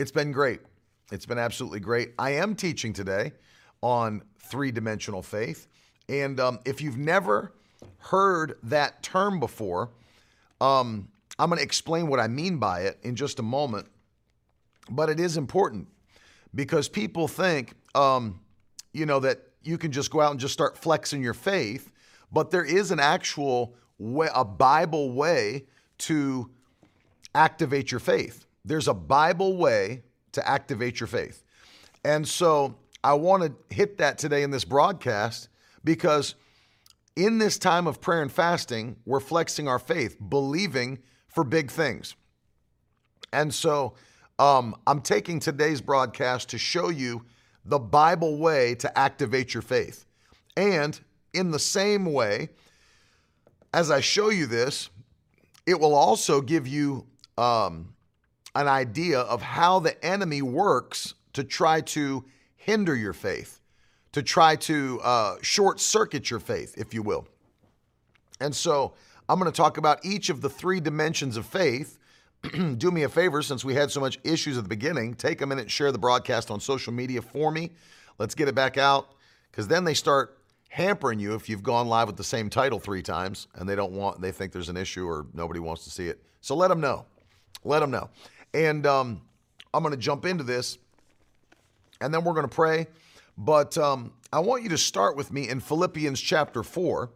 it's been great. It's been absolutely great. I am teaching today on three dimensional faith, and um, if you've never heard that term before, um, I'm going to explain what I mean by it in just a moment. But it is important because people think, um, you know, that you can just go out and just start flexing your faith, but there is an actual way, a Bible way to activate your faith. There's a Bible way to activate your faith. And so I want to hit that today in this broadcast because in this time of prayer and fasting, we're flexing our faith, believing for big things. And so um, I'm taking today's broadcast to show you the Bible way to activate your faith. And in the same way, as I show you this, it will also give you um, an idea of how the enemy works to try to hinder your faith, to try to uh, short circuit your faith, if you will. And so I'm going to talk about each of the three dimensions of faith. Do me a favor, since we had so much issues at the beginning, take a minute and share the broadcast on social media for me. Let's get it back out because then they start hampering you if you've gone live with the same title three times and they don't want they think there's an issue or nobody wants to see it so let them know let them know and um, i'm going to jump into this and then we're going to pray but um, i want you to start with me in philippians chapter 4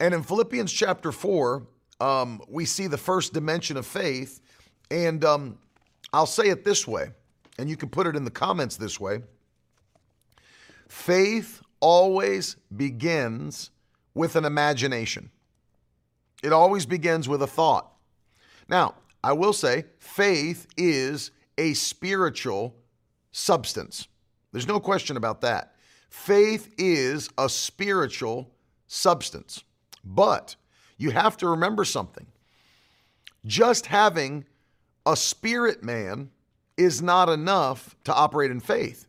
and in philippians chapter 4 um, we see the first dimension of faith and um, i'll say it this way and you can put it in the comments this way faith always begins with an imagination. It always begins with a thought. Now, I will say faith is a spiritual substance. There's no question about that. Faith is a spiritual substance. But you have to remember something. Just having a spirit man is not enough to operate in faith.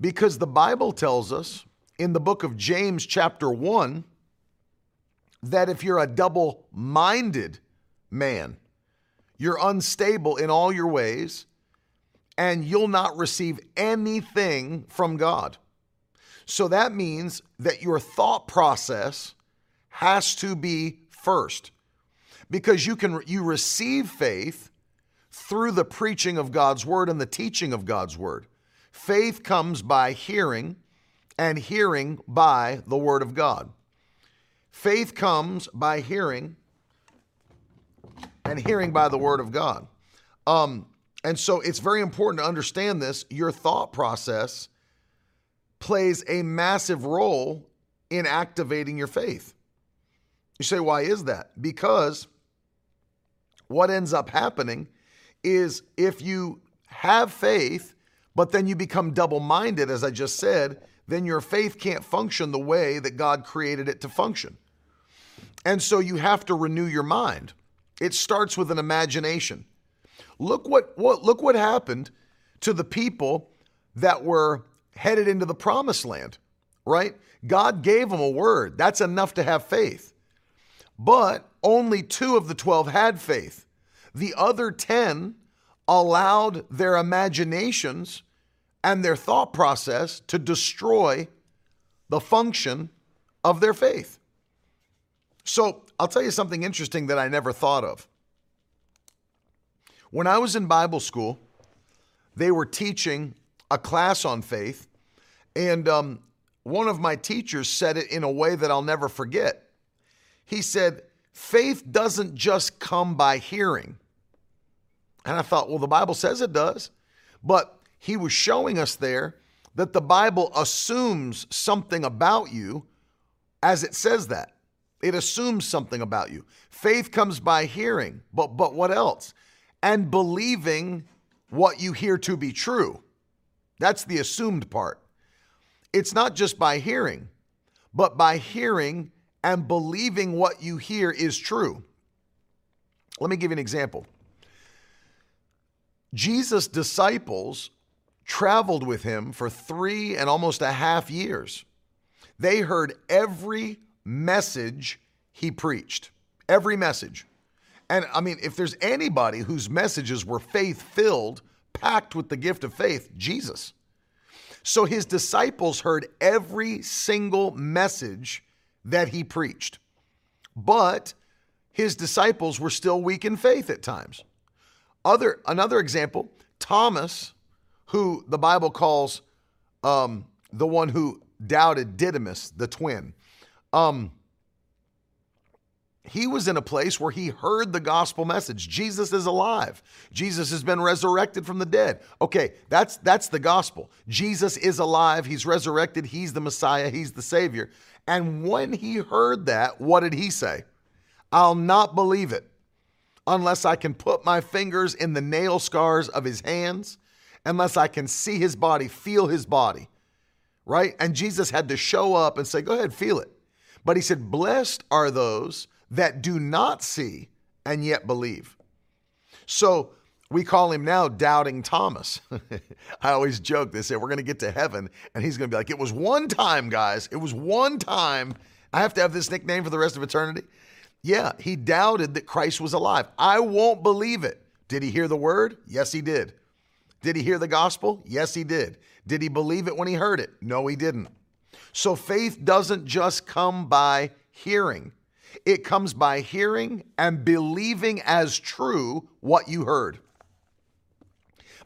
Because the Bible tells us in the book of James, chapter 1, that if you're a double minded man, you're unstable in all your ways, and you'll not receive anything from God. So that means that your thought process has to be first because you can you receive faith through the preaching of God's word and the teaching of God's word. Faith comes by hearing and hearing by the word of God. Faith comes by hearing, and hearing by the word of God. Um, and so it's very important to understand this. Your thought process plays a massive role in activating your faith. You say, why is that? Because what ends up happening is if you have faith, but then you become double minded, as I just said, then your faith can't function the way that God created it to function. And so you have to renew your mind. It starts with an imagination. Look what, what look what happened to the people that were headed into the promised land, right? God gave them a word. That's enough to have faith. But only 2 of the 12 had faith. The other 10 allowed their imaginations and their thought process to destroy the function of their faith. So I'll tell you something interesting that I never thought of. When I was in Bible school, they were teaching a class on faith, and um, one of my teachers said it in a way that I'll never forget. He said, Faith doesn't just come by hearing. And I thought, well, the Bible says it does. But he was showing us there that the Bible assumes something about you as it says that. It assumes something about you. Faith comes by hearing, but but what else? And believing what you hear to be true. That's the assumed part. It's not just by hearing, but by hearing and believing what you hear is true. Let me give you an example. Jesus' disciples traveled with him for three and almost a half years. They heard every message he preached, every message. And I mean, if there's anybody whose messages were faith filled, packed with the gift of faith, Jesus. So his disciples heard every single message that he preached. But his disciples were still weak in faith at times. Other another example, Thomas, who the Bible calls um, the one who doubted Didymus, the twin. Um, he was in a place where he heard the gospel message. Jesus is alive. Jesus has been resurrected from the dead. Okay, that's that's the gospel. Jesus is alive. He's resurrected. He's the Messiah. He's the Savior. And when he heard that, what did he say? I'll not believe it unless I can put my fingers in the nail scars of his hands, unless I can see his body, feel his body. Right? And Jesus had to show up and say, Go ahead, feel it. But he said, Blessed are those that do not see and yet believe. So we call him now Doubting Thomas. I always joke, they say, We're going to get to heaven, and he's going to be like, It was one time, guys. It was one time. I have to have this nickname for the rest of eternity. Yeah, he doubted that Christ was alive. I won't believe it. Did he hear the word? Yes, he did. Did he hear the gospel? Yes, he did. Did he believe it when he heard it? No, he didn't. So faith doesn't just come by hearing, it comes by hearing and believing as true what you heard.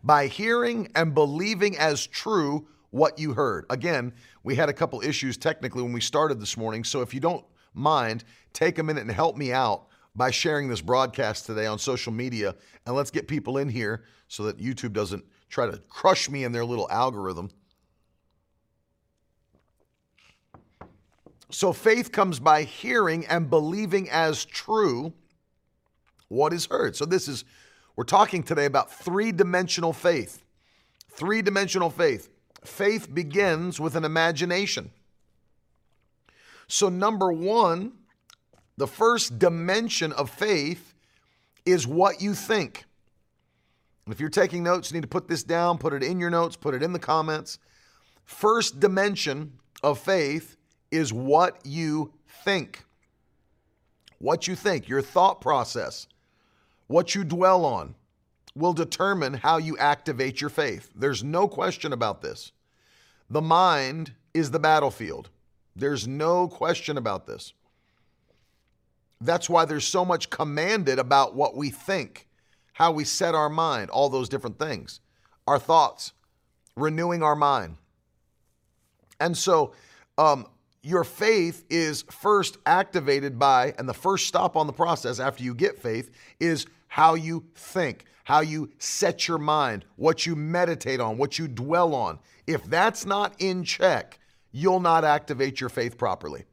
By hearing and believing as true what you heard. Again, we had a couple issues technically when we started this morning. So if you don't mind, take a minute and help me out by sharing this broadcast today on social media. And let's get people in here so that YouTube doesn't try to crush me in their little algorithm. So faith comes by hearing and believing as true what is heard. So this is, we're talking today about three dimensional faith. Three dimensional faith. Faith begins with an imagination. So, number one, the first dimension of faith is what you think. And if you're taking notes, you need to put this down, put it in your notes, put it in the comments. First dimension of faith is what you think. What you think, your thought process, what you dwell on will determine how you activate your faith. There's no question about this. The mind is the battlefield. There's no question about this. That's why there's so much commanded about what we think, how we set our mind, all those different things, our thoughts, renewing our mind. And so, um, your faith is first activated by, and the first stop on the process after you get faith is how you think, how you set your mind, what you meditate on, what you dwell on. If that's not in check, you'll not activate your faith properly.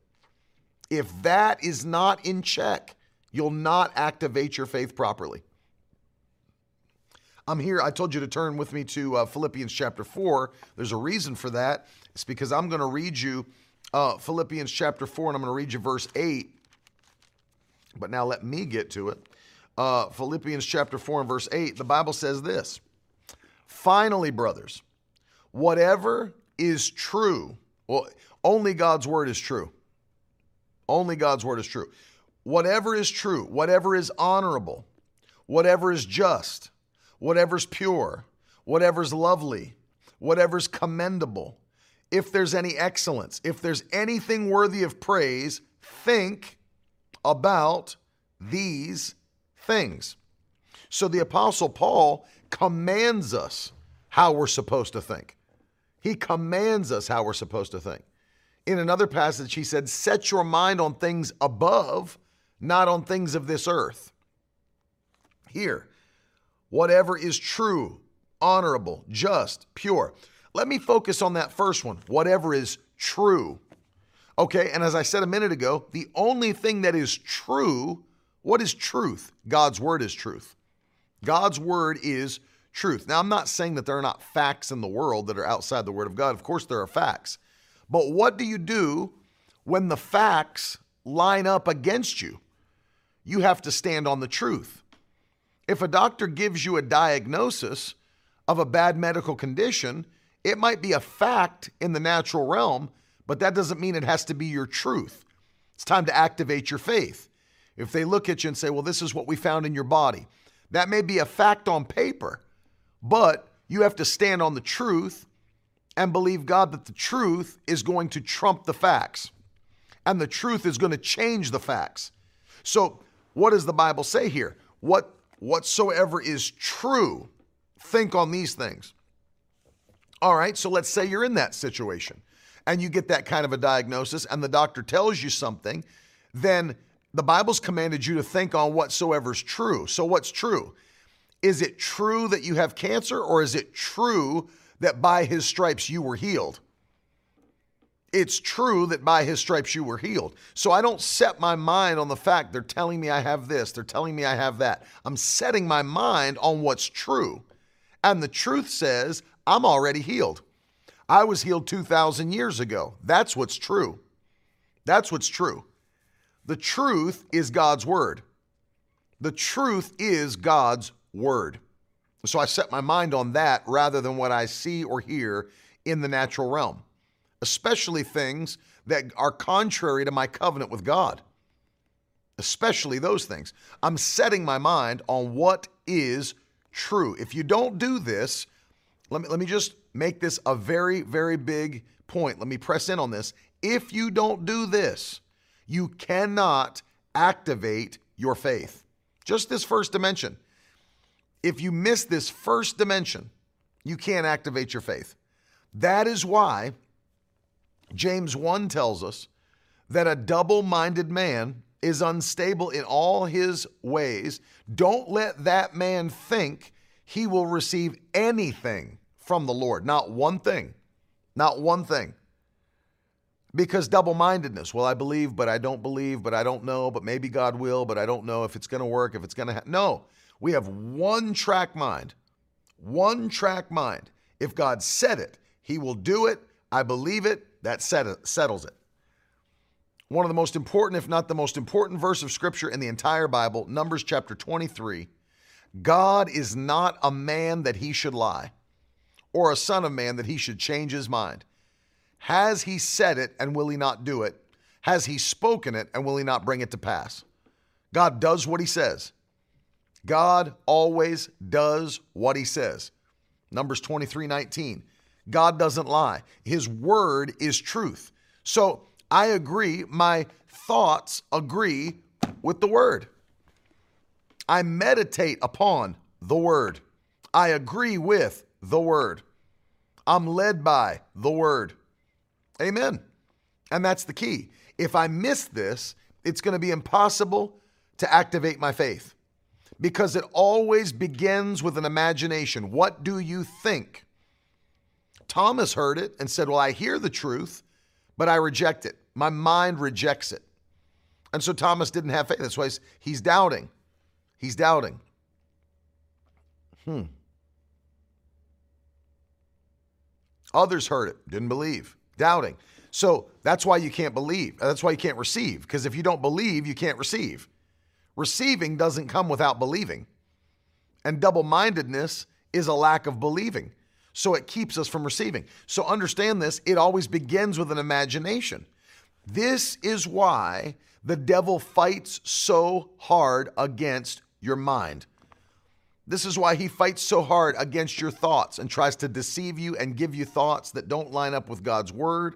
If that is not in check, you'll not activate your faith properly. I'm here. I told you to turn with me to uh, Philippians chapter 4. There's a reason for that. It's because I'm going to read you uh, Philippians chapter 4, and I'm going to read you verse 8. But now let me get to it. Uh, Philippians chapter 4 and verse 8, the Bible says this Finally, brothers, whatever is true, well, only God's word is true. Only God's word is true. Whatever is true, whatever is honorable, whatever is just, whatever's pure, whatever's lovely, whatever's commendable, if there's any excellence, if there's anything worthy of praise, think about these things. So the Apostle Paul commands us how we're supposed to think. He commands us how we're supposed to think. In another passage, he said, Set your mind on things above, not on things of this earth. Here, whatever is true, honorable, just, pure. Let me focus on that first one, whatever is true. Okay, and as I said a minute ago, the only thing that is true, what is truth? God's word is truth. God's word is truth. Now, I'm not saying that there are not facts in the world that are outside the Word of God. Of course, there are facts. But what do you do when the facts line up against you? You have to stand on the truth. If a doctor gives you a diagnosis of a bad medical condition, it might be a fact in the natural realm, but that doesn't mean it has to be your truth. It's time to activate your faith. If they look at you and say, Well, this is what we found in your body, that may be a fact on paper, but you have to stand on the truth and believe God that the truth is going to trump the facts and the truth is going to change the facts. So, what does the Bible say here? What whatsoever is true, think on these things. All right, so let's say you're in that situation and you get that kind of a diagnosis and the doctor tells you something, then the Bible's commanded you to think on whatsoever's true. So, what's true? Is it true that you have cancer or is it true that by his stripes you were healed? It's true that by his stripes you were healed. So I don't set my mind on the fact they're telling me I have this, they're telling me I have that. I'm setting my mind on what's true. And the truth says I'm already healed. I was healed 2,000 years ago. That's what's true. That's what's true. The truth is God's word. The truth is God's word. So I set my mind on that rather than what I see or hear in the natural realm especially things that are contrary to my covenant with God. Especially those things. I'm setting my mind on what is true. If you don't do this, let me, let me just make this a very, very big point. Let me press in on this. If you don't do this, you cannot activate your faith. Just this first dimension. If you miss this first dimension, you can't activate your faith. That is why James 1 tells us that a double minded man is unstable in all his ways. Don't let that man think he will receive anything from the Lord. Not one thing. Not one thing. Because double mindedness, well, I believe, but I don't believe, but I don't know, but maybe God will, but I don't know if it's going to work, if it's going to. No, we have one track mind. One track mind. If God said it, he will do it. I believe it. That settles it. One of the most important, if not the most important verse of scripture in the entire Bible, Numbers chapter 23. God is not a man that he should lie, or a son of man that he should change his mind. Has he said it and will he not do it? Has he spoken it and will he not bring it to pass? God does what he says. God always does what he says. Numbers 23 19. God doesn't lie. His word is truth. So I agree. My thoughts agree with the word. I meditate upon the word. I agree with the word. I'm led by the word. Amen. And that's the key. If I miss this, it's going to be impossible to activate my faith because it always begins with an imagination. What do you think? Thomas heard it and said, Well, I hear the truth, but I reject it. My mind rejects it. And so Thomas didn't have faith. That's why he's, doubting. He's doubting. Hmm. Others heard it, didn't believe, doubting. So that's why you can't believe. That's why you can't receive. Because if you don't believe, you can't receive. Receiving doesn't come without believing. And double mindedness is a lack of believing so it keeps us from receiving. So understand this, it always begins with an imagination. This is why the devil fights so hard against your mind. This is why he fights so hard against your thoughts and tries to deceive you and give you thoughts that don't line up with God's word.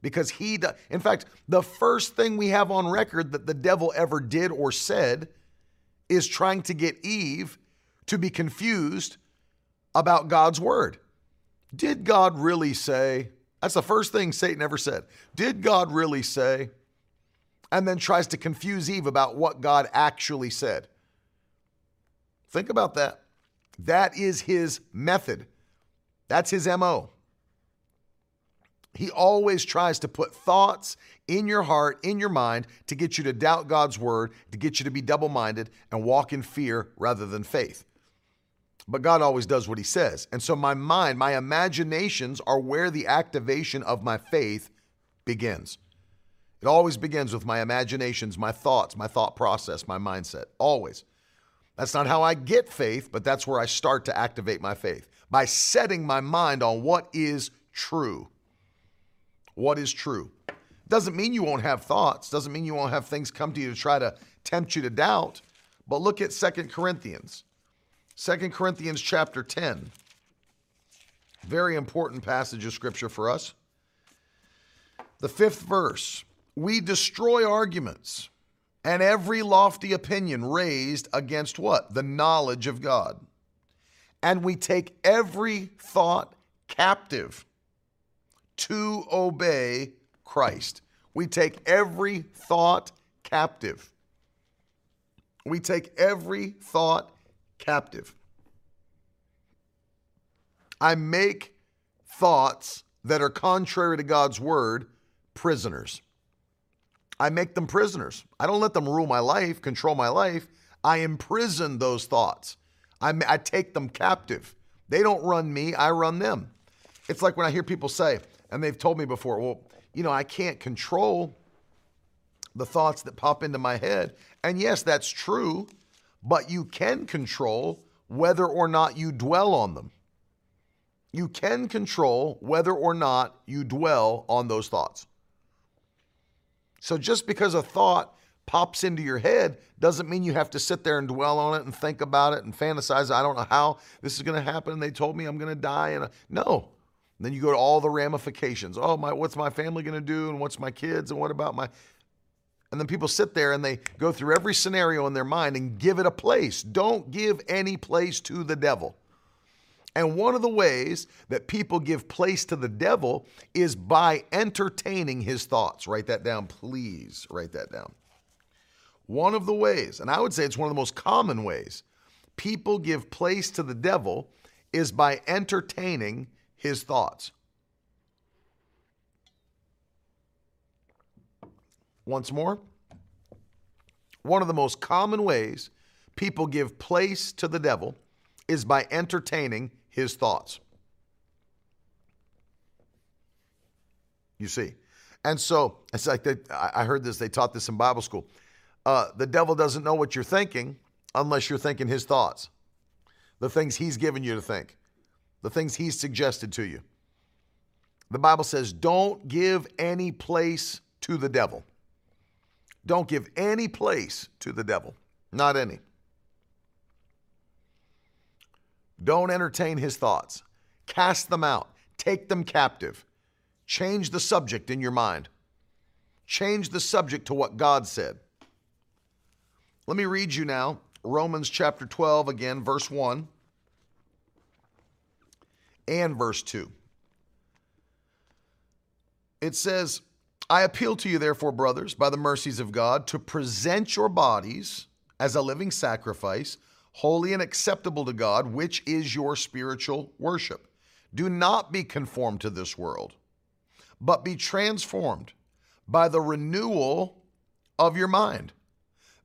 Because he, do, in fact, the first thing we have on record that the devil ever did or said is trying to get Eve to be confused about God's word. Did God really say? That's the first thing Satan ever said. Did God really say? And then tries to confuse Eve about what God actually said. Think about that. That is his method. That's his MO. He always tries to put thoughts in your heart, in your mind, to get you to doubt God's word, to get you to be double minded and walk in fear rather than faith. but God always does what he says. And so my mind, my imaginations are where the activation of my faith begins. It always begins with my imaginations, my thoughts, my thought process, my mindset. Always. That's not how I get faith, but that's where I start to activate my faith by setting my mind on what is true. What is true? Doesn't mean you won't have thoughts, doesn't mean you won't have things come to you to try to tempt you to doubt. But look at Second Corinthians. Second Corinthians chapter 10. Very important passage of scripture for us. The fifth verse We destroy arguments and every lofty opinion raised against what? The knowledge of God. And we take every thought captive to obey Christ. We take every thought captive. We take every thought captive. I make thoughts that are contrary to God's word prisoners. I make them prisoners. I don't let them rule my life, control my life. I imprison those thoughts. I, I take them captive. They don't run me, I run them. It's like when I hear people say, and they've told me before, well, you know, I can't control the thoughts that pop into my head. And yes, that's true, but you can control whether or not you dwell on them. You can control whether or not you dwell on those thoughts. So just because a thought pops into your head doesn't mean you have to sit there and dwell on it and think about it and fantasize. I don't know how this is going to happen. They told me I'm going to die. And I, no. And then you go to all the ramifications. Oh, my, what's my family going to do? And what's my kids? And what about my. And then people sit there and they go through every scenario in their mind and give it a place. Don't give any place to the devil. And one of the ways that people give place to the devil is by entertaining his thoughts. Write that down, please. Write that down. One of the ways, and I would say it's one of the most common ways, people give place to the devil is by entertaining his thoughts. Once more, one of the most common ways people give place to the devil is by entertaining his thoughts. You see. And so it's like they, I heard this, they taught this in Bible school. Uh, the devil doesn't know what you're thinking unless you're thinking his thoughts, the things he's given you to think, the things he's suggested to you. The Bible says, don't give any place to the devil. Don't give any place to the devil, not any. Don't entertain his thoughts. Cast them out. Take them captive. Change the subject in your mind. Change the subject to what God said. Let me read you now Romans chapter 12, again, verse 1 and verse 2. It says, I appeal to you, therefore, brothers, by the mercies of God, to present your bodies as a living sacrifice holy and acceptable to God, which is your spiritual worship. Do not be conformed to this world, but be transformed by the renewal of your mind,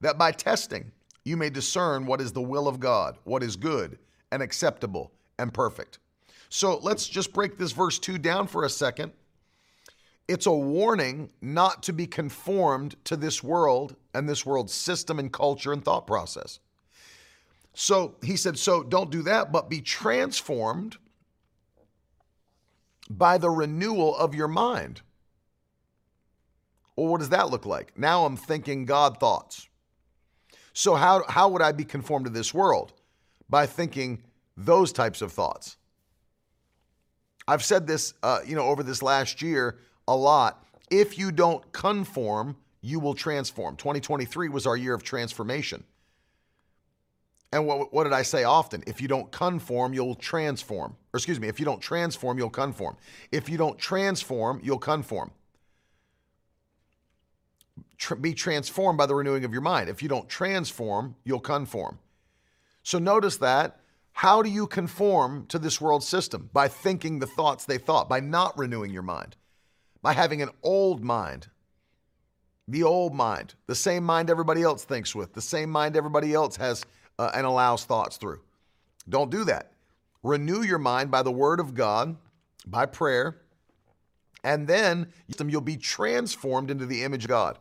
that by testing you may discern what is the will of God, what is good and acceptable and perfect. So let's just break this verse 2 down for a second. It's a warning not to be conformed to this world and this world's system and culture and thought process. So he said, So don't do that, but be transformed by the renewal of your mind. Well, what does that look like? Now I'm thinking God thoughts. So, how, how would I be conformed to this world? By thinking those types of thoughts. I've said this, uh, you know, over this last year a lot. If you don't conform, you will transform. 2023 was our year of transformation. And what, what did I say often? If you don't conform, you'll transform. Or excuse me, if you don't transform, you'll conform. If you don't transform, you'll conform. Tr- be transformed by the renewing of your mind. If you don't transform, you'll conform. So notice that. How do you conform to this world system? By thinking the thoughts they thought, by not renewing your mind, by having an old mind. The old mind, the same mind everybody else thinks with, the same mind everybody else has uh, and allows thoughts through. Don't do that. Renew your mind by the word of God, by prayer, and then you'll be transformed into the image of God.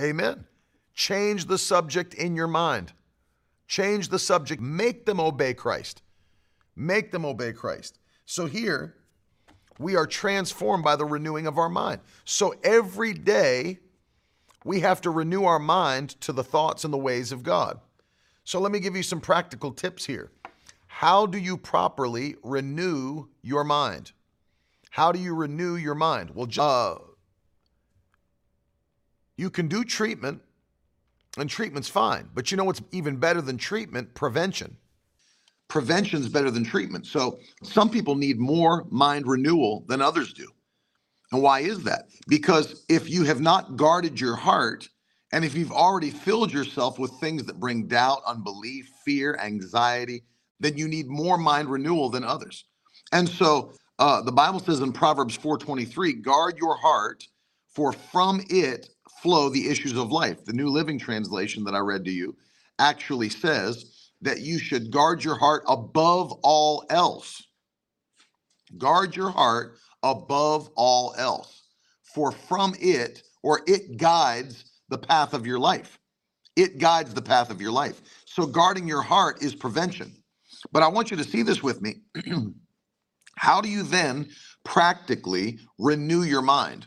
Amen. Change the subject in your mind. Change the subject. Make them obey Christ. Make them obey Christ. So here, we are transformed by the renewing of our mind. So every day, we have to renew our mind to the thoughts and the ways of God. So let me give you some practical tips here. How do you properly renew your mind? How do you renew your mind? Well, uh, you can do treatment, and treatment's fine. But you know what's even better than treatment? Prevention. Prevention is better than treatment. So some people need more mind renewal than others do. And why is that? Because if you have not guarded your heart, and if you've already filled yourself with things that bring doubt, unbelief, fear, anxiety, then you need more mind renewal than others. And so uh, the Bible says in Proverbs 4:23, "Guard your heart, for from it flow the issues of life." The New Living Translation that I read to you actually says that you should guard your heart above all else. Guard your heart above all else, for from it or it guides the path of your life. It guides the path of your life. So guarding your heart is prevention. But I want you to see this with me. How do you then practically renew your mind?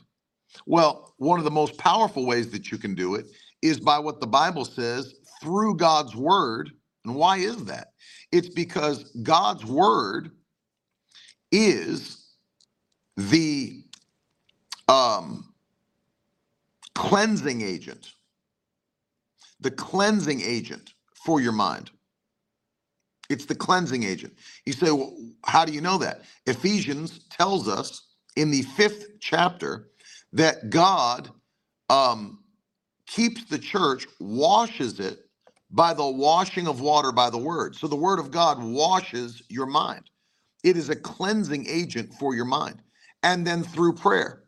Well, one of the most powerful ways that you can do it is by what the Bible says through God's word. And why is that? It's because God's word is the um, cleansing agent, the cleansing agent for your mind. It's the cleansing agent. You say, well, how do you know that? Ephesians tells us in the fifth chapter that God um, keeps the church, washes it by the washing of water by the word. So the word of God washes your mind. It is a cleansing agent for your mind. And then through prayer,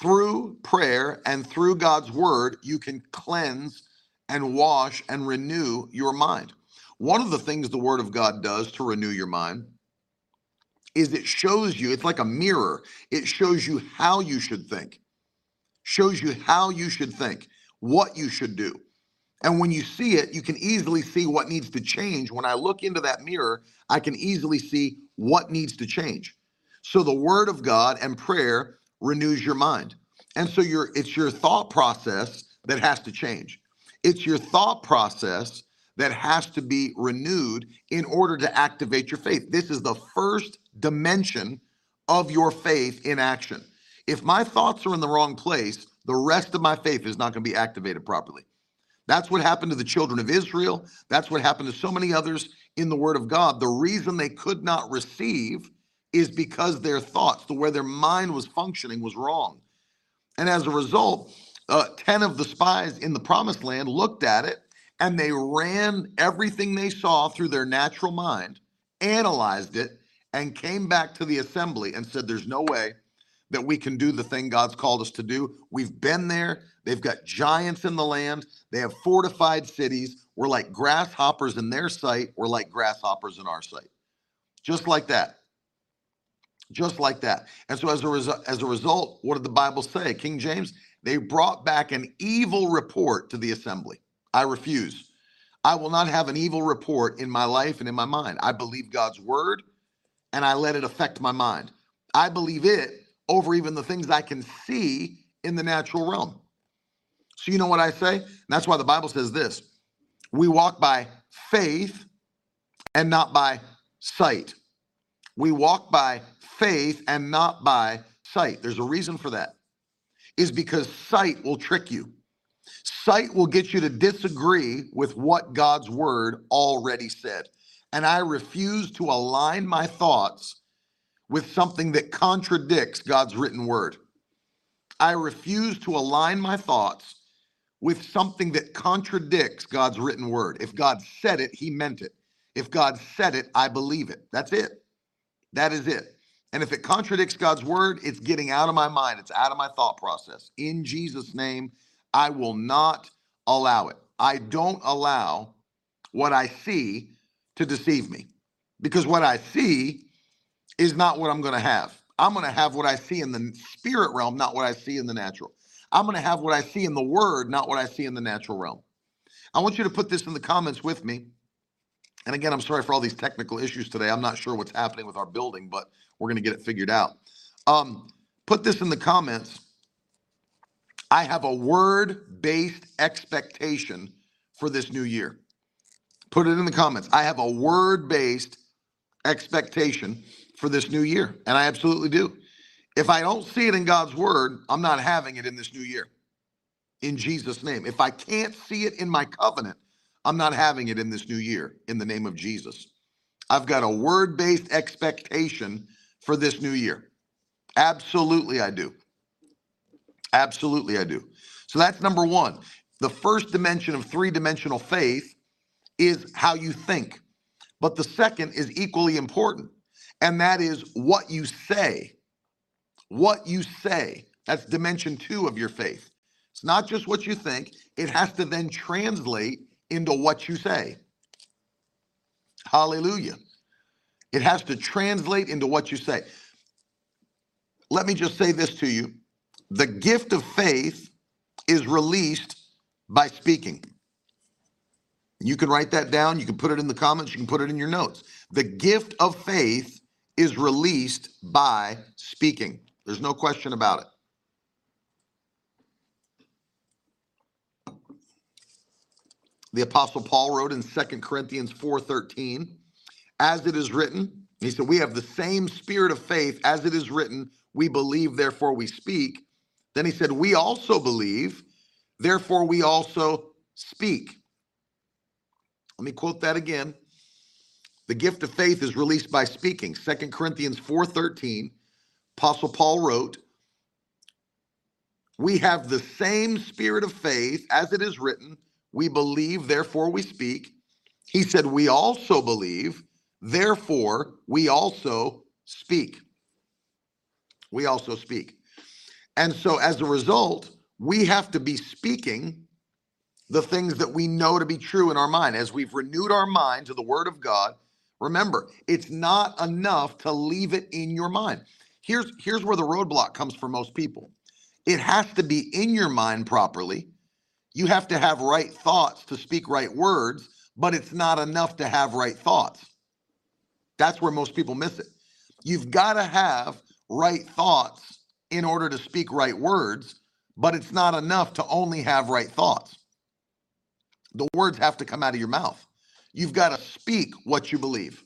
through prayer and through God's word, you can cleanse and wash and renew your mind. One of the things the Word of God does to renew your mind is it shows you, it's like a mirror, it shows you how you should think, shows you how you should think, what you should do. And when you see it, you can easily see what needs to change. When I look into that mirror, I can easily see what needs to change. So the word of God and prayer renews your mind. And so your it's your thought process that has to change. It's your thought process that has to be renewed in order to activate your faith. This is the first dimension of your faith in action. If my thoughts are in the wrong place, the rest of my faith is not going to be activated properly. That's what happened to the children of Israel. That's what happened to so many others in the Word of God. The reason they could not receive is because their thoughts, the way their mind was functioning, was wrong. And as a result, uh, 10 of the spies in the promised land looked at it and they ran everything they saw through their natural mind, analyzed it, and came back to the assembly and said, There's no way that we can do the thing God's called us to do. We've been there. They've got giants in the land. They have fortified cities. We're like grasshoppers in their sight. We're like grasshoppers in our sight. Just like that. Just like that. And so as a, result, as a result, what did the Bible say? King James, they brought back an evil report to the assembly. I refuse. I will not have an evil report in my life and in my mind. I believe God's word and I let it affect my mind. I believe it over even the things I can see in the natural realm. So, you know what I say? And that's why the Bible says this we walk by faith and not by sight. We walk by faith and not by sight. There's a reason for that, is because sight will trick you. Sight will get you to disagree with what God's word already said. And I refuse to align my thoughts with something that contradicts God's written word. I refuse to align my thoughts with something that contradicts God's written word. If God said it, he meant it. If God said it, I believe it. That's it. That is it. And if it contradicts God's word, it's getting out of my mind. It's out of my thought process. In Jesus' name, I will not allow it. I don't allow what I see to deceive me because what I see is not what I'm going to have. I'm going to have what I see in the spirit realm, not what I see in the natural. I'm going to have what I see in the word, not what I see in the natural realm. I want you to put this in the comments with me. And again, I'm sorry for all these technical issues today. I'm not sure what's happening with our building, but we're going to get it figured out. Um, put this in the comments. I have a word based expectation for this new year. Put it in the comments. I have a word based expectation for this new year, and I absolutely do. If I don't see it in God's word, I'm not having it in this new year. In Jesus' name. If I can't see it in my covenant, I'm not having it in this new year in the name of Jesus. I've got a word based expectation for this new year. Absolutely, I do. Absolutely, I do. So that's number one. The first dimension of three dimensional faith is how you think. But the second is equally important, and that is what you say. What you say. That's dimension two of your faith. It's not just what you think, it has to then translate into what you say. Hallelujah. It has to translate into what you say. Let me just say this to you the gift of faith is released by speaking. You can write that down. You can put it in the comments. You can put it in your notes. The gift of faith is released by speaking. There's no question about it. The apostle Paul wrote in Second Corinthians 4:13, as it is written, he said, We have the same spirit of faith as it is written, we believe, therefore we speak. Then he said, We also believe, therefore we also speak. Let me quote that again. The gift of faith is released by speaking. Second Corinthians 4:13, Apostle Paul wrote, We have the same spirit of faith as it is written, we believe, therefore we speak. He said, We also believe, therefore we also speak. We also speak. And so as a result, we have to be speaking the things that we know to be true in our mind. As we've renewed our mind to the word of God, remember, it's not enough to leave it in your mind. Here's here's where the roadblock comes for most people. It has to be in your mind properly. You have to have right thoughts to speak right words, but it's not enough to have right thoughts. That's where most people miss it. You've got to have right thoughts in order to speak right words, but it's not enough to only have right thoughts. The words have to come out of your mouth. You've got to speak what you believe.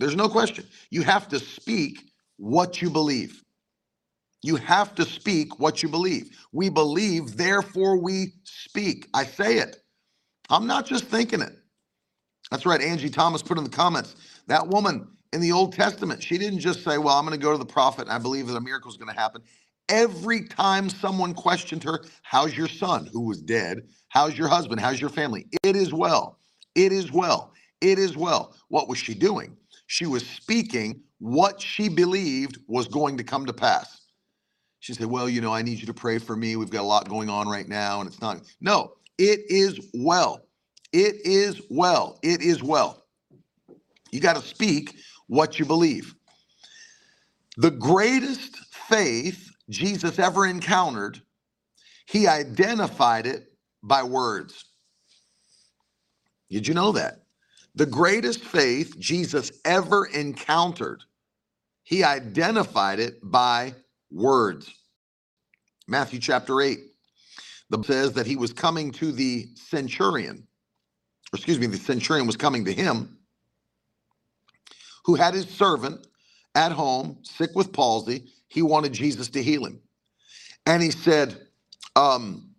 There's no question. You have to speak what you believe. You have to speak what you believe. We believe, therefore we speak. I say it. I'm not just thinking it. That's right. Angie Thomas put in the comments that woman in the Old Testament, she didn't just say, Well, I'm going to go to the prophet and I believe that a miracle is going to happen. Every time someone questioned her, How's your son who was dead? How's your husband? How's your family? It is well. It is well. It is well. What was she doing? She was speaking what she believed was going to come to pass. She said, Well, you know, I need you to pray for me. We've got a lot going on right now, and it's not. No, it is well. It is well. It is well. You got to speak what you believe. The greatest faith Jesus ever encountered, he identified it by words. Did you know that? The greatest faith Jesus ever encountered, he identified it by words. Matthew chapter 8 the says that he was coming to the centurion, or excuse me, the centurion was coming to him, who had his servant at home, sick with palsy. He wanted Jesus to heal him. And he said, um,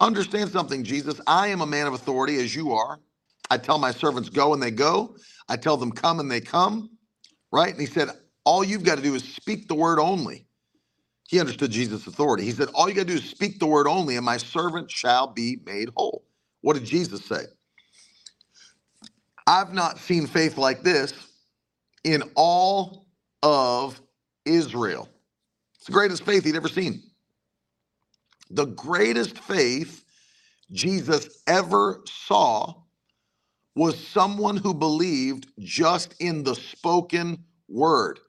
Understand something, Jesus. I am a man of authority as you are. I tell my servants go and they go. I tell them come and they come. Right? And he said, All you've got to do is speak the word only. He understood Jesus' authority. He said, All you got to do is speak the word only, and my servant shall be made whole. What did Jesus say? I've not seen faith like this in all of Israel. It's the greatest faith he'd ever seen. The greatest faith Jesus ever saw was someone who believed just in the spoken word.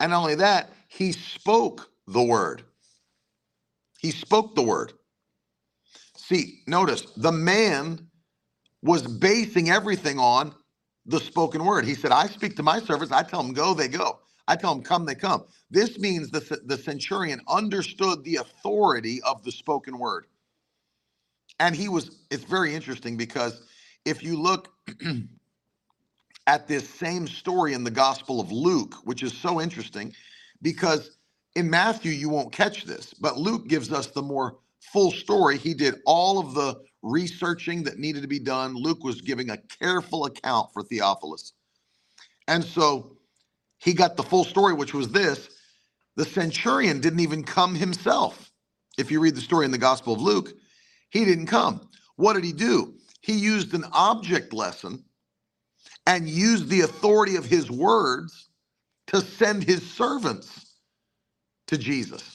And not only that, he spoke the word. He spoke the word. See, notice the man was basing everything on the spoken word. He said, I speak to my servants, I tell them go, they go. I tell them come, they come. This means the, the centurion understood the authority of the spoken word. And he was, it's very interesting because if you look at this same story in the Gospel of Luke, which is so interesting because in Matthew, you won't catch this, but Luke gives us the more full story. He did all of the researching that needed to be done. Luke was giving a careful account for Theophilus. And so he got the full story, which was this the centurion didn't even come himself. If you read the story in the Gospel of Luke, he didn't come. What did he do? He used an object lesson and used the authority of his words to send his servants to Jesus.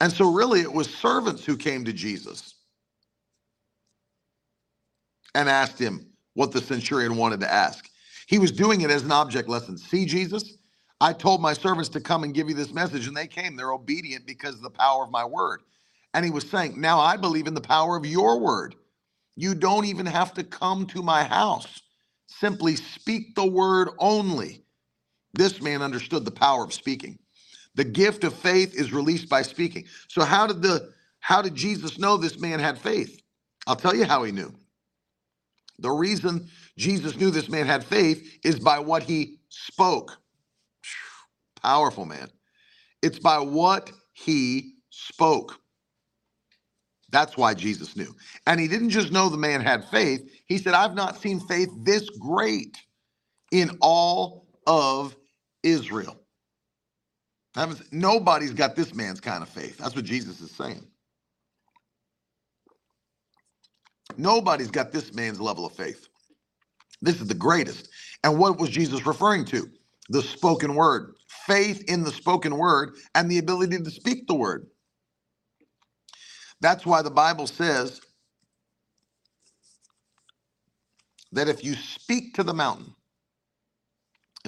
And so, really, it was servants who came to Jesus and asked him what the centurion wanted to ask. He was doing it as an object lesson. See, Jesus, I told my servants to come and give you this message, and they came. They're obedient because of the power of my word. And he was saying, Now I believe in the power of your word. You don't even have to come to my house. Simply speak the word only. This man understood the power of speaking. The gift of faith is released by speaking. So how did the how did Jesus know this man had faith? I'll tell you how he knew. The reason Jesus knew this man had faith is by what he spoke. Powerful man. It's by what he spoke. That's why Jesus knew. And he didn't just know the man had faith, he said, I've not seen faith this great in all of Israel. Nobody's got this man's kind of faith. That's what Jesus is saying. Nobody's got this man's level of faith. This is the greatest. And what was Jesus referring to? The spoken word, faith in the spoken word, and the ability to speak the word. That's why the Bible says that if you speak to the mountain,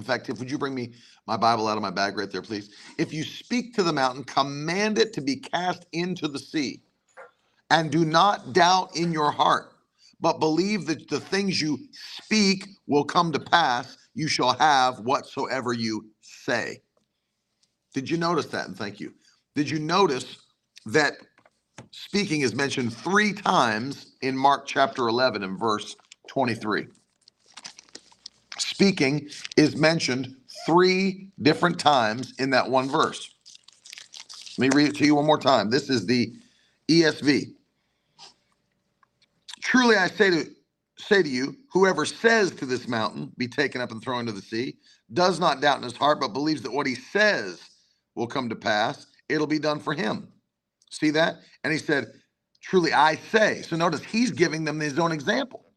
in fact, if would you bring me my Bible out of my bag right there, please? If you speak to the mountain, command it to be cast into the sea, and do not doubt in your heart, but believe that the things you speak will come to pass. You shall have whatsoever you say. Did you notice that? And thank you. Did you notice that speaking is mentioned three times in Mark chapter 11 and verse 23. Speaking is mentioned three different times in that one verse. Let me read it to you one more time. This is the ESV. Truly I say to say to you, whoever says to this mountain, be taken up and thrown into the sea, does not doubt in his heart, but believes that what he says will come to pass, it'll be done for him. See that? And he said, Truly I say. So notice he's giving them his own example.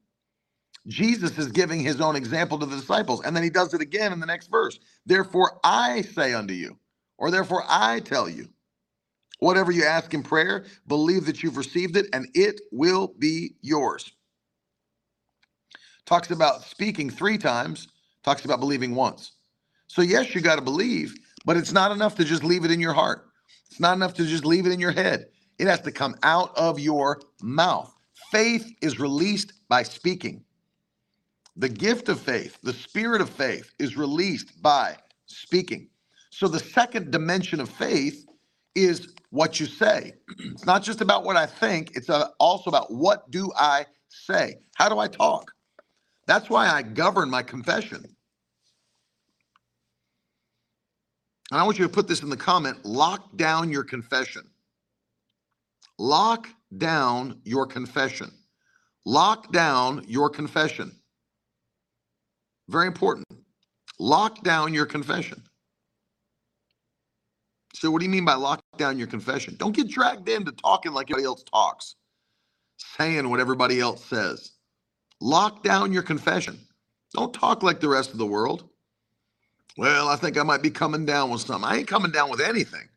Jesus is giving his own example to the disciples. And then he does it again in the next verse. Therefore I say unto you, or therefore I tell you, whatever you ask in prayer, believe that you've received it and it will be yours. Talks about speaking three times, talks about believing once. So, yes, you got to believe, but it's not enough to just leave it in your heart. It's not enough to just leave it in your head. It has to come out of your mouth. Faith is released by speaking. The gift of faith, the spirit of faith, is released by speaking. So the second dimension of faith is what you say. It's not just about what I think, it's uh, also about what do I say? How do I talk? That's why I govern my confession. And I want you to put this in the comment lock down your confession. Lock down your confession. Lock down your confession. Very important. Lock down your confession. So, what do you mean by lock down your confession? Don't get dragged into talking like everybody else talks, saying what everybody else says. Lock down your confession. Don't talk like the rest of the world. Well, I think I might be coming down with something. I ain't coming down with anything.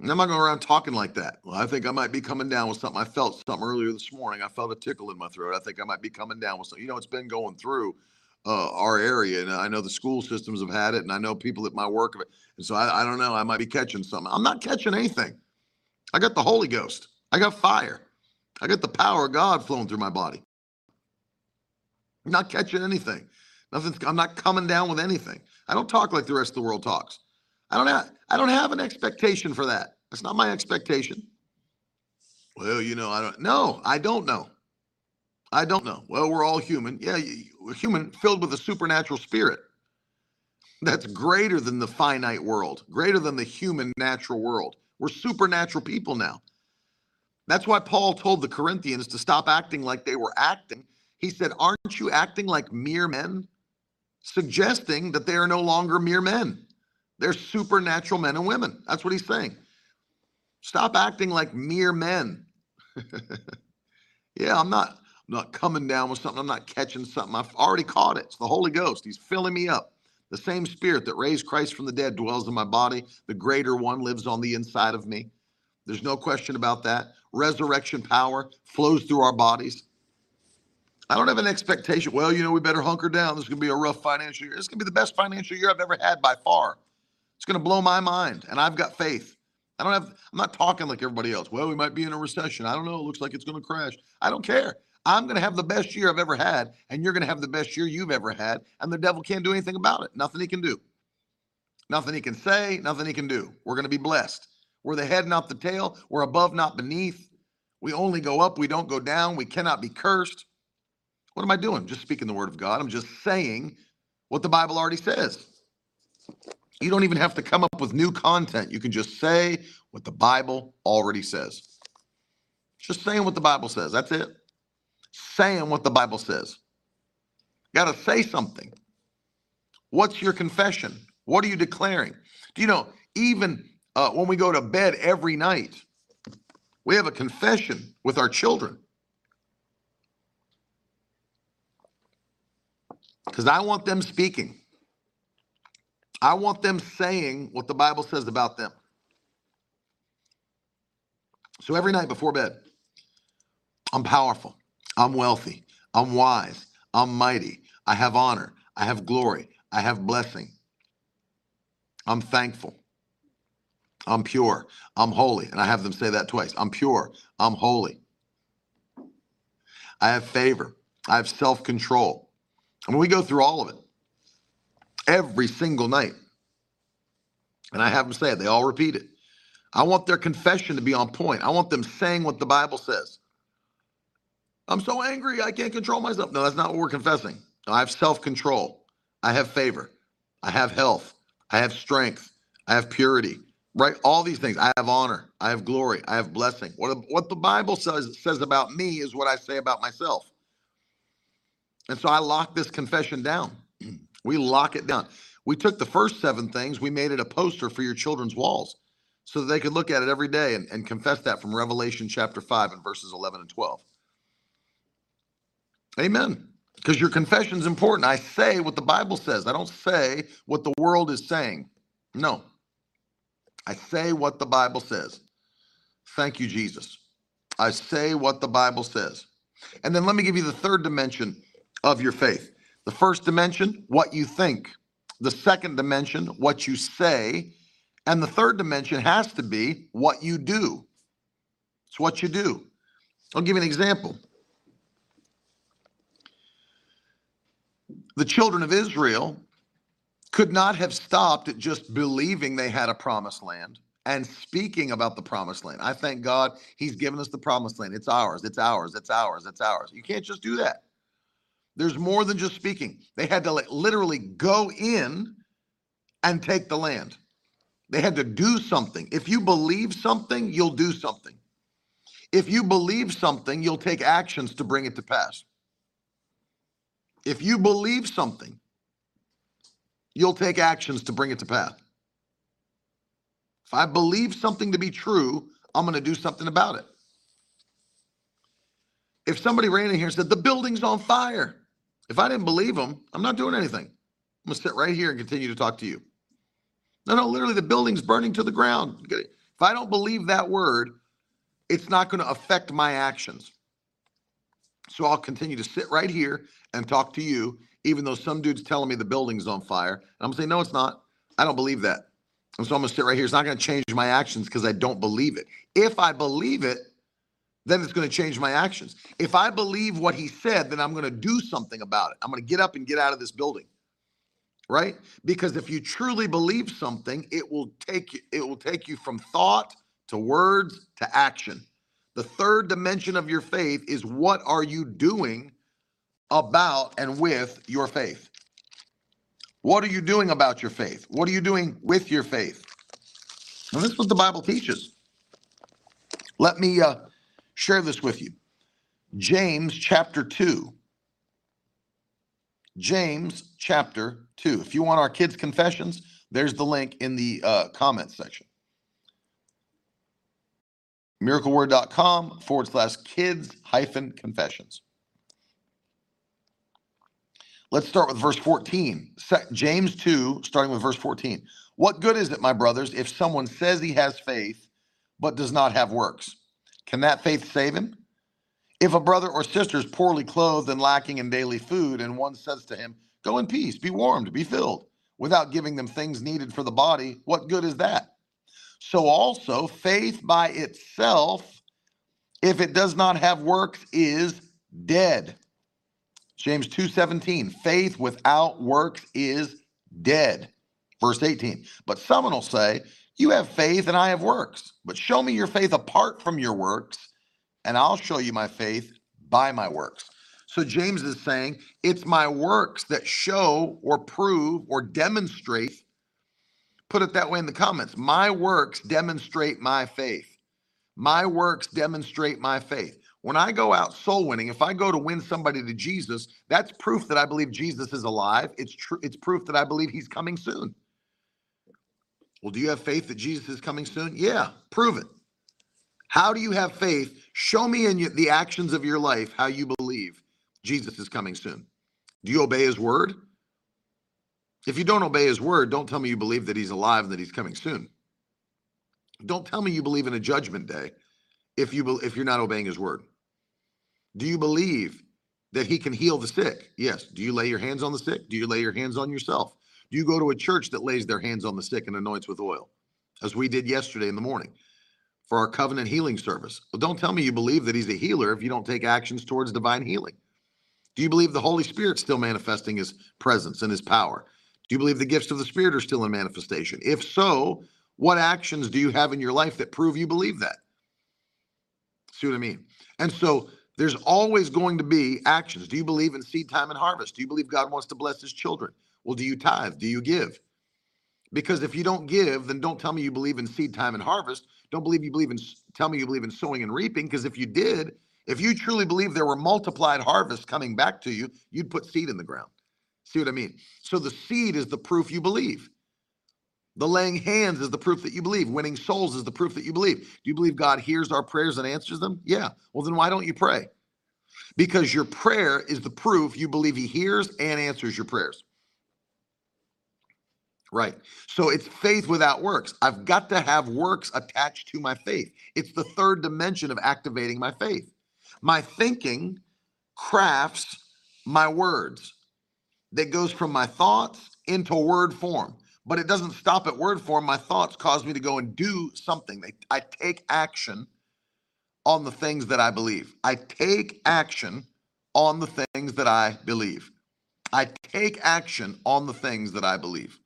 And I'm not going around talking like that. Well, I think I might be coming down with something. I felt something earlier this morning. I felt a tickle in my throat. I think I might be coming down with something. You know, it's been going through uh, our area, and I know the school systems have had it, and I know people at my work of it. And so I, I don't know. I might be catching something. I'm not catching anything. I got the Holy Ghost. I got fire. I got the power of God flowing through my body. I'm not catching anything. Nothing. I'm not coming down with anything. I don't talk like the rest of the world talks. I don't have. I don't have an expectation for that. That's not my expectation. Well, you know, I don't. No, I don't know. I don't know. Well, we're all human. Yeah, human filled with a supernatural spirit that's greater than the finite world, greater than the human natural world. We're supernatural people now. That's why Paul told the Corinthians to stop acting like they were acting. He said, Aren't you acting like mere men? Suggesting that they are no longer mere men. They're supernatural men and women. That's what he's saying. Stop acting like mere men. yeah, I'm not I'm not coming down with something. I'm not catching something. I've already caught it. It's the Holy Ghost. He's filling me up. The same spirit that raised Christ from the dead dwells in my body. The greater one lives on the inside of me. There's no question about that. Resurrection power flows through our bodies. I don't have an expectation. Well, you know, we better hunker down. This is going to be a rough financial year. It's going to be the best financial year I've ever had by far. It's going to blow my mind, and I've got faith. I don't have, I'm not talking like everybody else. Well, we might be in a recession. I don't know. It looks like it's going to crash. I don't care. I'm going to have the best year I've ever had, and you're going to have the best year you've ever had, and the devil can't do anything about it. Nothing he can do. Nothing he can say, nothing he can do. We're going to be blessed. We're the head, not the tail. We're above, not beneath. We only go up, we don't go down. We cannot be cursed. What am I doing? Just speaking the word of God. I'm just saying what the Bible already says. You don't even have to come up with new content. You can just say what the Bible already says. Just saying what the Bible says. That's it. Saying what the Bible says. Got to say something. What's your confession? What are you declaring? Do you know, even uh, when we go to bed every night, we have a confession with our children. Because I want them speaking. I want them saying what the Bible says about them. So every night before bed, I'm powerful. I'm wealthy. I'm wise. I'm mighty. I have honor. I have glory. I have blessing. I'm thankful. I'm pure. I'm holy. And I have them say that twice. I'm pure. I'm holy. I have favor. I have self control. I mean, we go through all of it every single night. And I have them say it, they all repeat it. I want their confession to be on point. I want them saying what the Bible says. I'm so angry, I can't control myself. No, that's not what we're confessing. I have self control. I have favor. I have health. I have strength. I have purity. Right? All these things. I have honor. I have glory. I have blessing. What, what the Bible says, says about me is what I say about myself. And so I lock this confession down. we lock it down. We took the first seven things, we made it a poster for your children's walls so that they could look at it every day and, and confess that from Revelation chapter 5 and verses 11 and 12. Amen. Because your confession is important. I say what the Bible says, I don't say what the world is saying. No. I say what the Bible says. Thank you, Jesus. I say what the Bible says. And then let me give you the third dimension of your faith. The first dimension, what you think. The second dimension, what you say. And the third dimension has to be what you do. It's what you do. I'll give you an example. The children of Israel could not have stopped at just believing they had a promised land and speaking about the promised land. I thank God he's given us the promised land. It's ours, it's ours, it's ours, it's ours. You can't just do that. There's more than just speaking. They had to literally go in and take the land. They had to do something. If you believe something, you'll do something. If you believe something, you'll take actions to bring it to pass. If you believe something, you'll take actions to bring it to pass. If I believe something to be true, I'm going to do something about it. If somebody ran in here and said, the building's on fire, if I didn't believe them, I'm not doing anything. I'm going to sit right here and continue to talk to you. No, no, literally, the building's burning to the ground. If I don't believe that word, it's not going to affect my actions. So I'll continue to sit right here and talk to you, even though some dude's telling me the building's on fire. And I'm to say, no, it's not. I don't believe that. And so I'm to sit right here. It's not to change my actions because I don't believe it. If I believe it, then it's to change my actions. If I believe what he said, then I'm to do something about it. I'm to get up and get out of this building. Right? Because if you truly believe something, it will take you it will take you from thought to words to action. The third dimension of your faith is what are you doing about and with your faith? What are you doing about your faith? What are you doing with your faith? And this is what the Bible teaches. Let me uh, share this with you. James chapter 2. James chapter 2. If you want our kids' confessions, there's the link in the uh, comments section miracleword.com forward slash kids hyphen confessions. Let's start with verse 14. James 2, starting with verse 14. What good is it, my brothers, if someone says he has faith but does not have works? Can that faith save him? If a brother or sister is poorly clothed and lacking in daily food, and one says to him, Go in peace, be warmed, be filled, without giving them things needed for the body, what good is that? So also faith by itself, if it does not have works, is dead. James 2:17, faith without works is dead. Verse 18. But someone will say, You have faith and I have works. But show me your faith apart from your works, and I'll show you my faith by my works. So James is saying, It's my works that show or prove or demonstrate Put it that way in the comments. My works demonstrate my faith. My works demonstrate my faith. When I go out soul winning, if I go to win somebody to Jesus, that's proof that I believe Jesus is alive. It's true. It's proof that I believe he's coming soon. Well, do you have faith that Jesus is coming soon? Yeah, prove it. How do you have faith? Show me in the actions of your life how you believe Jesus is coming soon. Do you obey his word? If you don't obey his word, don't tell me you believe that he's alive and that he's coming soon. Don't tell me you believe in a judgment day if you if you're not obeying his word. Do you believe that he can heal the sick? Yes. Do you lay your hands on the sick? Do you lay your hands on yourself? Do you go to a church that lays their hands on the sick and anoints with oil, as we did yesterday in the morning for our covenant healing service? Well, don't tell me you believe that he's a healer if you don't take actions towards divine healing. Do you believe the Holy Spirit still manifesting his presence and his power? Do you believe the gifts of the Spirit are still in manifestation? If so, what actions do you have in your life that prove you believe that? See what I mean? And so there's always going to be actions. Do you believe in seed time and harvest? Do you believe God wants to bless his children? Well, do you tithe? Do you give? Because if you don't give, then don't tell me you believe in seed time and harvest. Don't believe you believe in tell me you believe in sowing and reaping because if you did, if you truly believe there were multiplied harvests coming back to you, you'd put seed in the ground. See what I mean? So the seed is the proof you believe. The laying hands is the proof that you believe. Winning souls is the proof that you believe. Do you believe God hears our prayers and answers them? Yeah. Well, then why don't you pray? Because your prayer is the proof you believe He hears and answers your prayers. Right. So it's faith without works. I've got to have works attached to my faith. It's the third dimension of activating my faith. My thinking crafts my words that goes from my thoughts into word form. But it doesn't stop at word form. My thoughts cause me to go and do something. I take action on the things that I believe. I take action on the things that I believe. I take action on the things that I believe.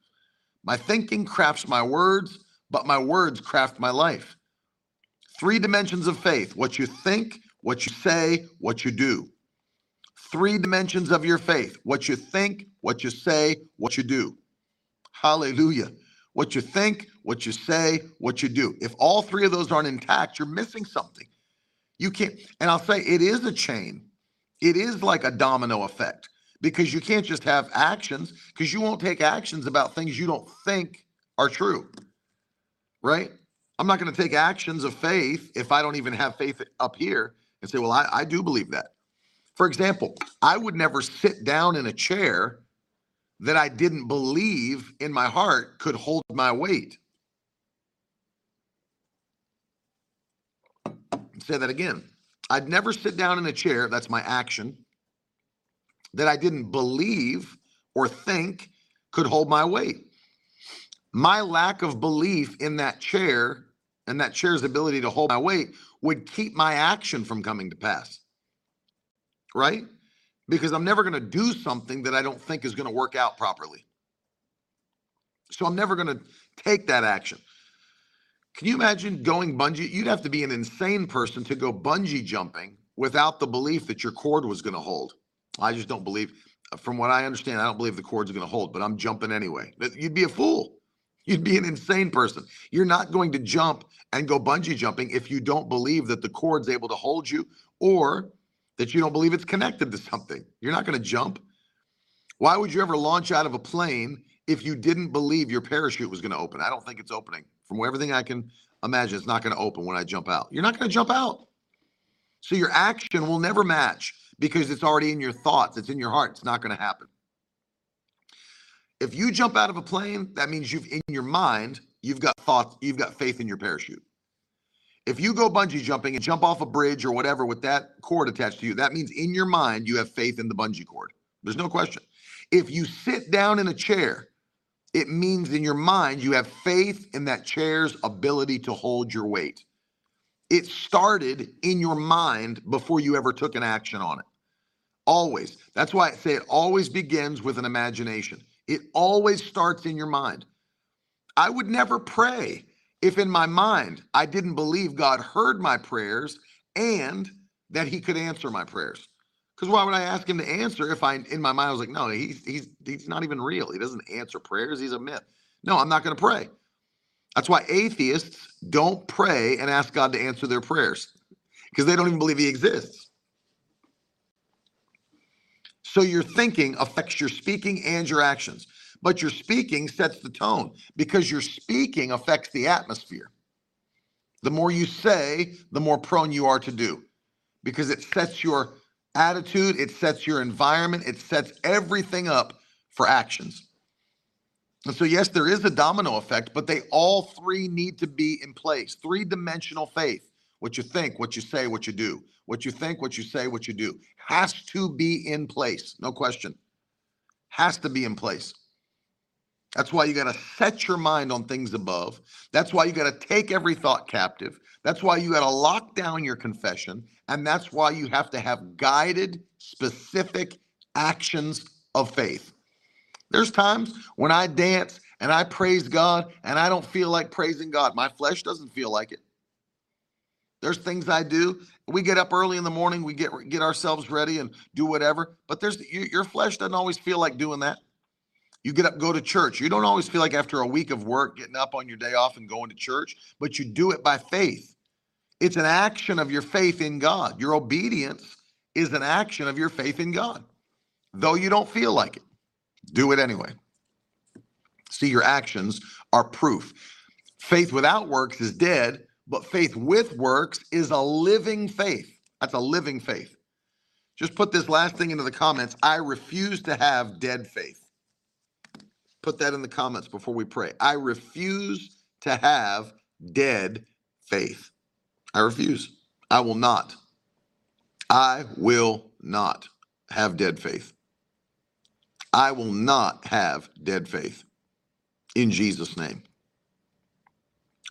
My thinking crafts my words, but my words craft my life. Three dimensions of faith what you think, what you say, what you do three dimensions of your faith what you think, what you say, what you do. Hallelujah. What you think, what you say, what you do. If all three of those aren't intact, you're missing something. You can't, and I'll say it is a chain. It is like a domino effect because you can't just have actions because you won't take actions about things you don't think are true. Right? I'm not going to take actions of faith if I don't even have faith up here and say, well, I, I do believe that. For example, I would never sit down in a chair that I didn't believe in my heart could hold my weight. Say that again. I'd never sit down in a chair, that's my action, that I didn't believe or think could hold my weight. My lack of belief in that chair and that chair's ability to hold my weight would keep my action from coming to pass. Right? Because I'm never going to do something that I don't think is going to work out properly. So I'm never going to take that action. Can you imagine going bungee? You'd have to be an insane person to go bungee jumping without the belief that your cord was going to hold. I just don't believe, from what I understand, I don't believe the cord's going to hold, but I'm jumping anyway. You'd be a fool. You'd be an insane person. You're not going to jump and go bungee jumping if you don't believe that the cord's able to hold you or that you don't believe it's connected to something. You're not going to jump. Why would you ever launch out of a plane if you didn't believe your parachute was going to open? I don't think it's opening. From everything I can imagine, it's not going to open when I jump out. You're not going to jump out. So your action will never match because it's already in your thoughts, it's in your heart. It's not going to happen. If you jump out of a plane, that means you've in your mind, you've got thoughts, you've got faith in your parachute. If you go bungee jumping and jump off a bridge or whatever with that cord attached to you, that means in your mind you have faith in the bungee cord. There's no question. If you sit down in a chair, it means in your mind you have faith in that chair's ability to hold your weight. It started in your mind before you ever took an action on it. Always. That's why I say it always begins with an imagination. It always starts in your mind. I would never pray if in my mind I didn't believe God heard my prayers and that he could answer my prayers. Because why would I ask him to answer if I in my mind I was like, no, he's he's he's not even real. He doesn't answer prayers. He's a myth. No, I'm not going to pray. That's why atheists don't pray and ask God to answer their prayers because they don't even believe he exists. So your thinking affects your speaking and your actions. But your speaking sets the tone because your speaking affects the atmosphere. The more you say, the more prone you are to do because it sets your attitude, it sets your environment, it sets everything up for actions. And so, yes, there is a domino effect, but they all three need to be in place. Three dimensional faith what you think, what you say, what you do. What you think, what you say, what you do has to be in place. No question. Has to be in place. That's why you got to set your mind on things above. That's why you got to take every thought captive. That's why you got to lock down your confession. And that's why you have to have guided, specific actions of faith. There's times when I dance and I praise God and I don't feel like praising God. My flesh doesn't feel like it. There's things I do. We get up early in the morning, we get get ourselves ready and do whatever. But there's your flesh doesn't always feel like doing that. You get up, go to church. You don't always feel like after a week of work getting up on your day off and going to church, but you do it by faith. It's an action of your faith in God. Your obedience is an action of your faith in God. Though you don't feel like it, do it anyway. See, your actions are proof. Faith without works is dead, but faith with works is a living faith. That's a living faith. Just put this last thing into the comments. I refuse to have dead faith. Put that in the comments before we pray. I refuse to have dead faith. I refuse. I will not. I will not have dead faith. I will not have dead faith in Jesus' name.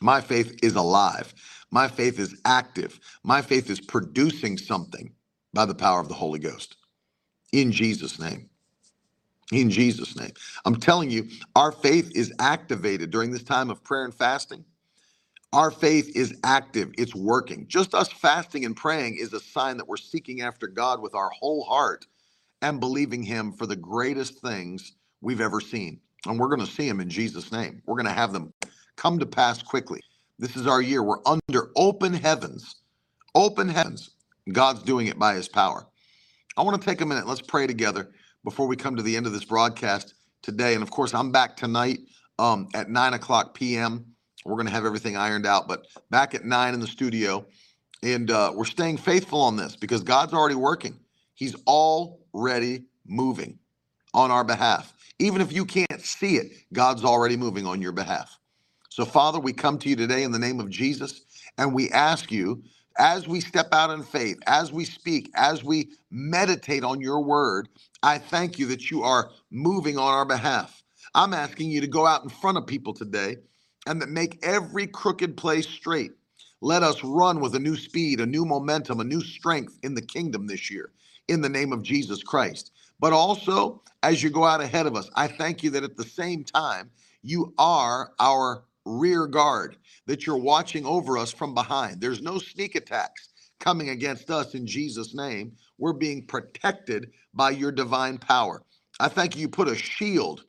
My faith is alive. My faith is active. My faith is producing something by the power of the Holy Ghost. In Jesus' name. In Jesus' name. I'm telling you, our faith is activated during this time of prayer and fasting. Our faith is active, it's working. Just us fasting and praying is a sign that we're seeking after God with our whole heart and believing Him for the greatest things we've ever seen. And we're going to see Him in Jesus' name. We're going to have them come to pass quickly. This is our year. We're under open heavens. Open heavens. God's doing it by his power. I want to take a minute. Let's pray together before we come to the end of this broadcast today. And of course, I'm back tonight um, at 9 o'clock p.m. We're going to have everything ironed out, but back at 9 in the studio. And uh, we're staying faithful on this because God's already working. He's already moving on our behalf. Even if you can't see it, God's already moving on your behalf. So, Father, we come to you today in the name of Jesus, and we ask you, as we step out in faith, as we speak, as we meditate on your word, I thank you that you are moving on our behalf. I'm asking you to go out in front of people today and that make every crooked place straight. Let us run with a new speed, a new momentum, a new strength in the kingdom this year in the name of Jesus Christ. But also, as you go out ahead of us, I thank you that at the same time, you are our rear guard, that you're watching over us from behind. There's no sneak attacks coming against us in Jesus' name. We're being protected by your divine power. I thank you, you put a shield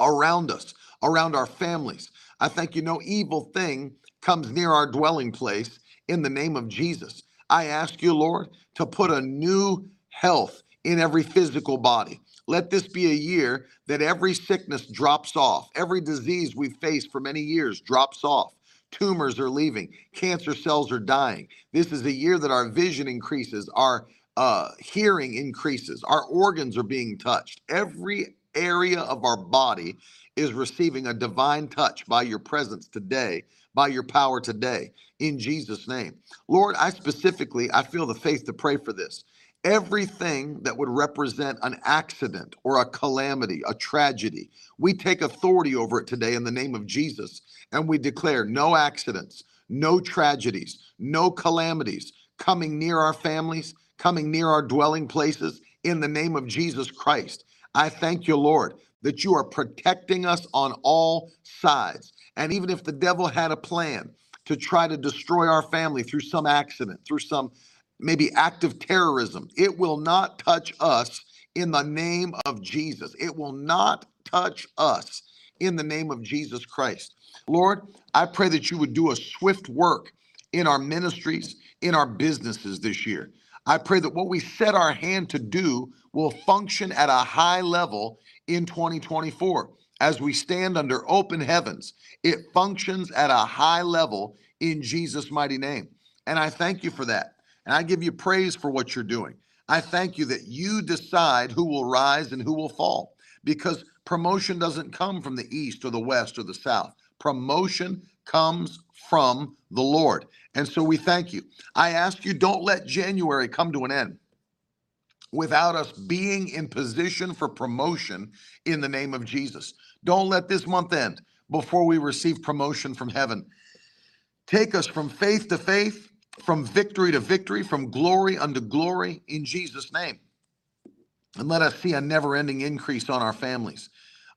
around us, around our families. I thank you, no evil thing comes near our dwelling place in the name of Jesus. I ask you, Lord, to put a new health in every physical body. Let this be a year that every sickness drops off, every disease we've faced for many years drops off. Tumors are leaving, cancer cells are dying. This is a year that our vision increases, our uh, hearing increases, our organs are being touched. Every area of our body is receiving a divine touch by your presence today, by your power today, in Jesus' name. Lord, I specifically, I feel the faith to pray for this everything that would represent an accident or a calamity, a tragedy. We take authority over it today in the name of Jesus and we declare no accidents, no tragedies, no calamities coming near our families, coming near our dwelling places in the name of Jesus Christ. I thank you, Lord, that you are protecting us on all sides. And even if the devil had a plan to try to destroy our family through some accident, through some maybe active terrorism. It will not touch us in the name of Jesus. It will not touch us in the name of Jesus Christ. Lord, I pray that you would do a swift work in our ministries, in our businesses this year. I pray that what we set our hand to do will function at a high level in 2024. As we stand under open heavens, it functions at a high level in Jesus' mighty name. And I thank you for that. And I give you praise for what you're doing. I thank you that you decide who will rise and who will fall because promotion doesn't come from the east or the west or the south. Promotion comes from the Lord. And so we thank you. I ask you, don't let January come to an end without us being in position for promotion in the name of Jesus. Don't let this month end before we receive promotion from heaven. Take us from faith to faith from victory to victory, from glory unto glory in Jesus' name. And let us see a never ending increase on our families,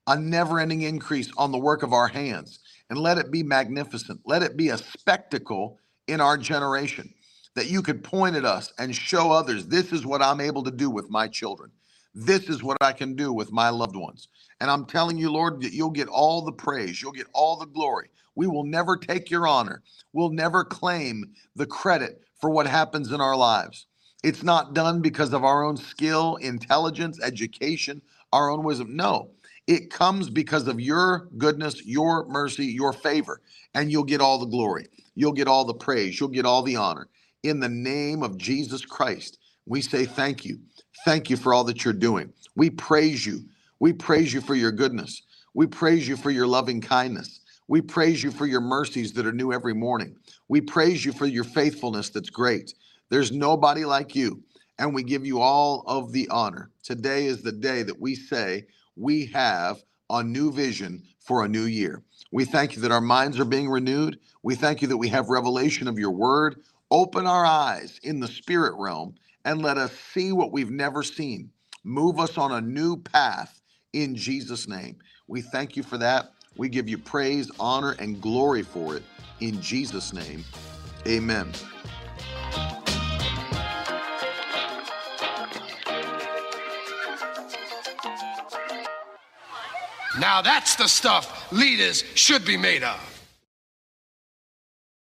a never ending increase on the work of our hands. And let it be magnificent. Let it be a spectacle in our generation that you could point at us and show others this is what I'm able to do with my children. This is what I can do with my loved ones. And I'm telling you, Lord, that you'll get all the praise, you'll get all the glory. We will never take your honor. We'll never claim the credit for what happens in our lives. It's not done because of our own skill, intelligence, education, our own wisdom. No, it comes because of your goodness, your mercy, your favor, and you'll get all the glory. You'll get all the praise. You'll get all the honor. In the name of Jesus Christ, we say thank you. Thank you for all that you're doing. We praise you. We praise you for your goodness. We praise you for your loving kindness. We praise you for your mercies that are new every morning. We praise you for your faithfulness that's great. There's nobody like you, and we give you all of the honor. Today is the day that we say we have a new vision for a new year. We thank you that our minds are being renewed. We thank you that we have revelation of your word. Open our eyes in the spirit realm and let us see what we've never seen. Move us on a new path in Jesus' name. We thank you for that. We give you praise, honor, and glory for it. In Jesus' name, amen. Now that's the stuff leaders should be made of.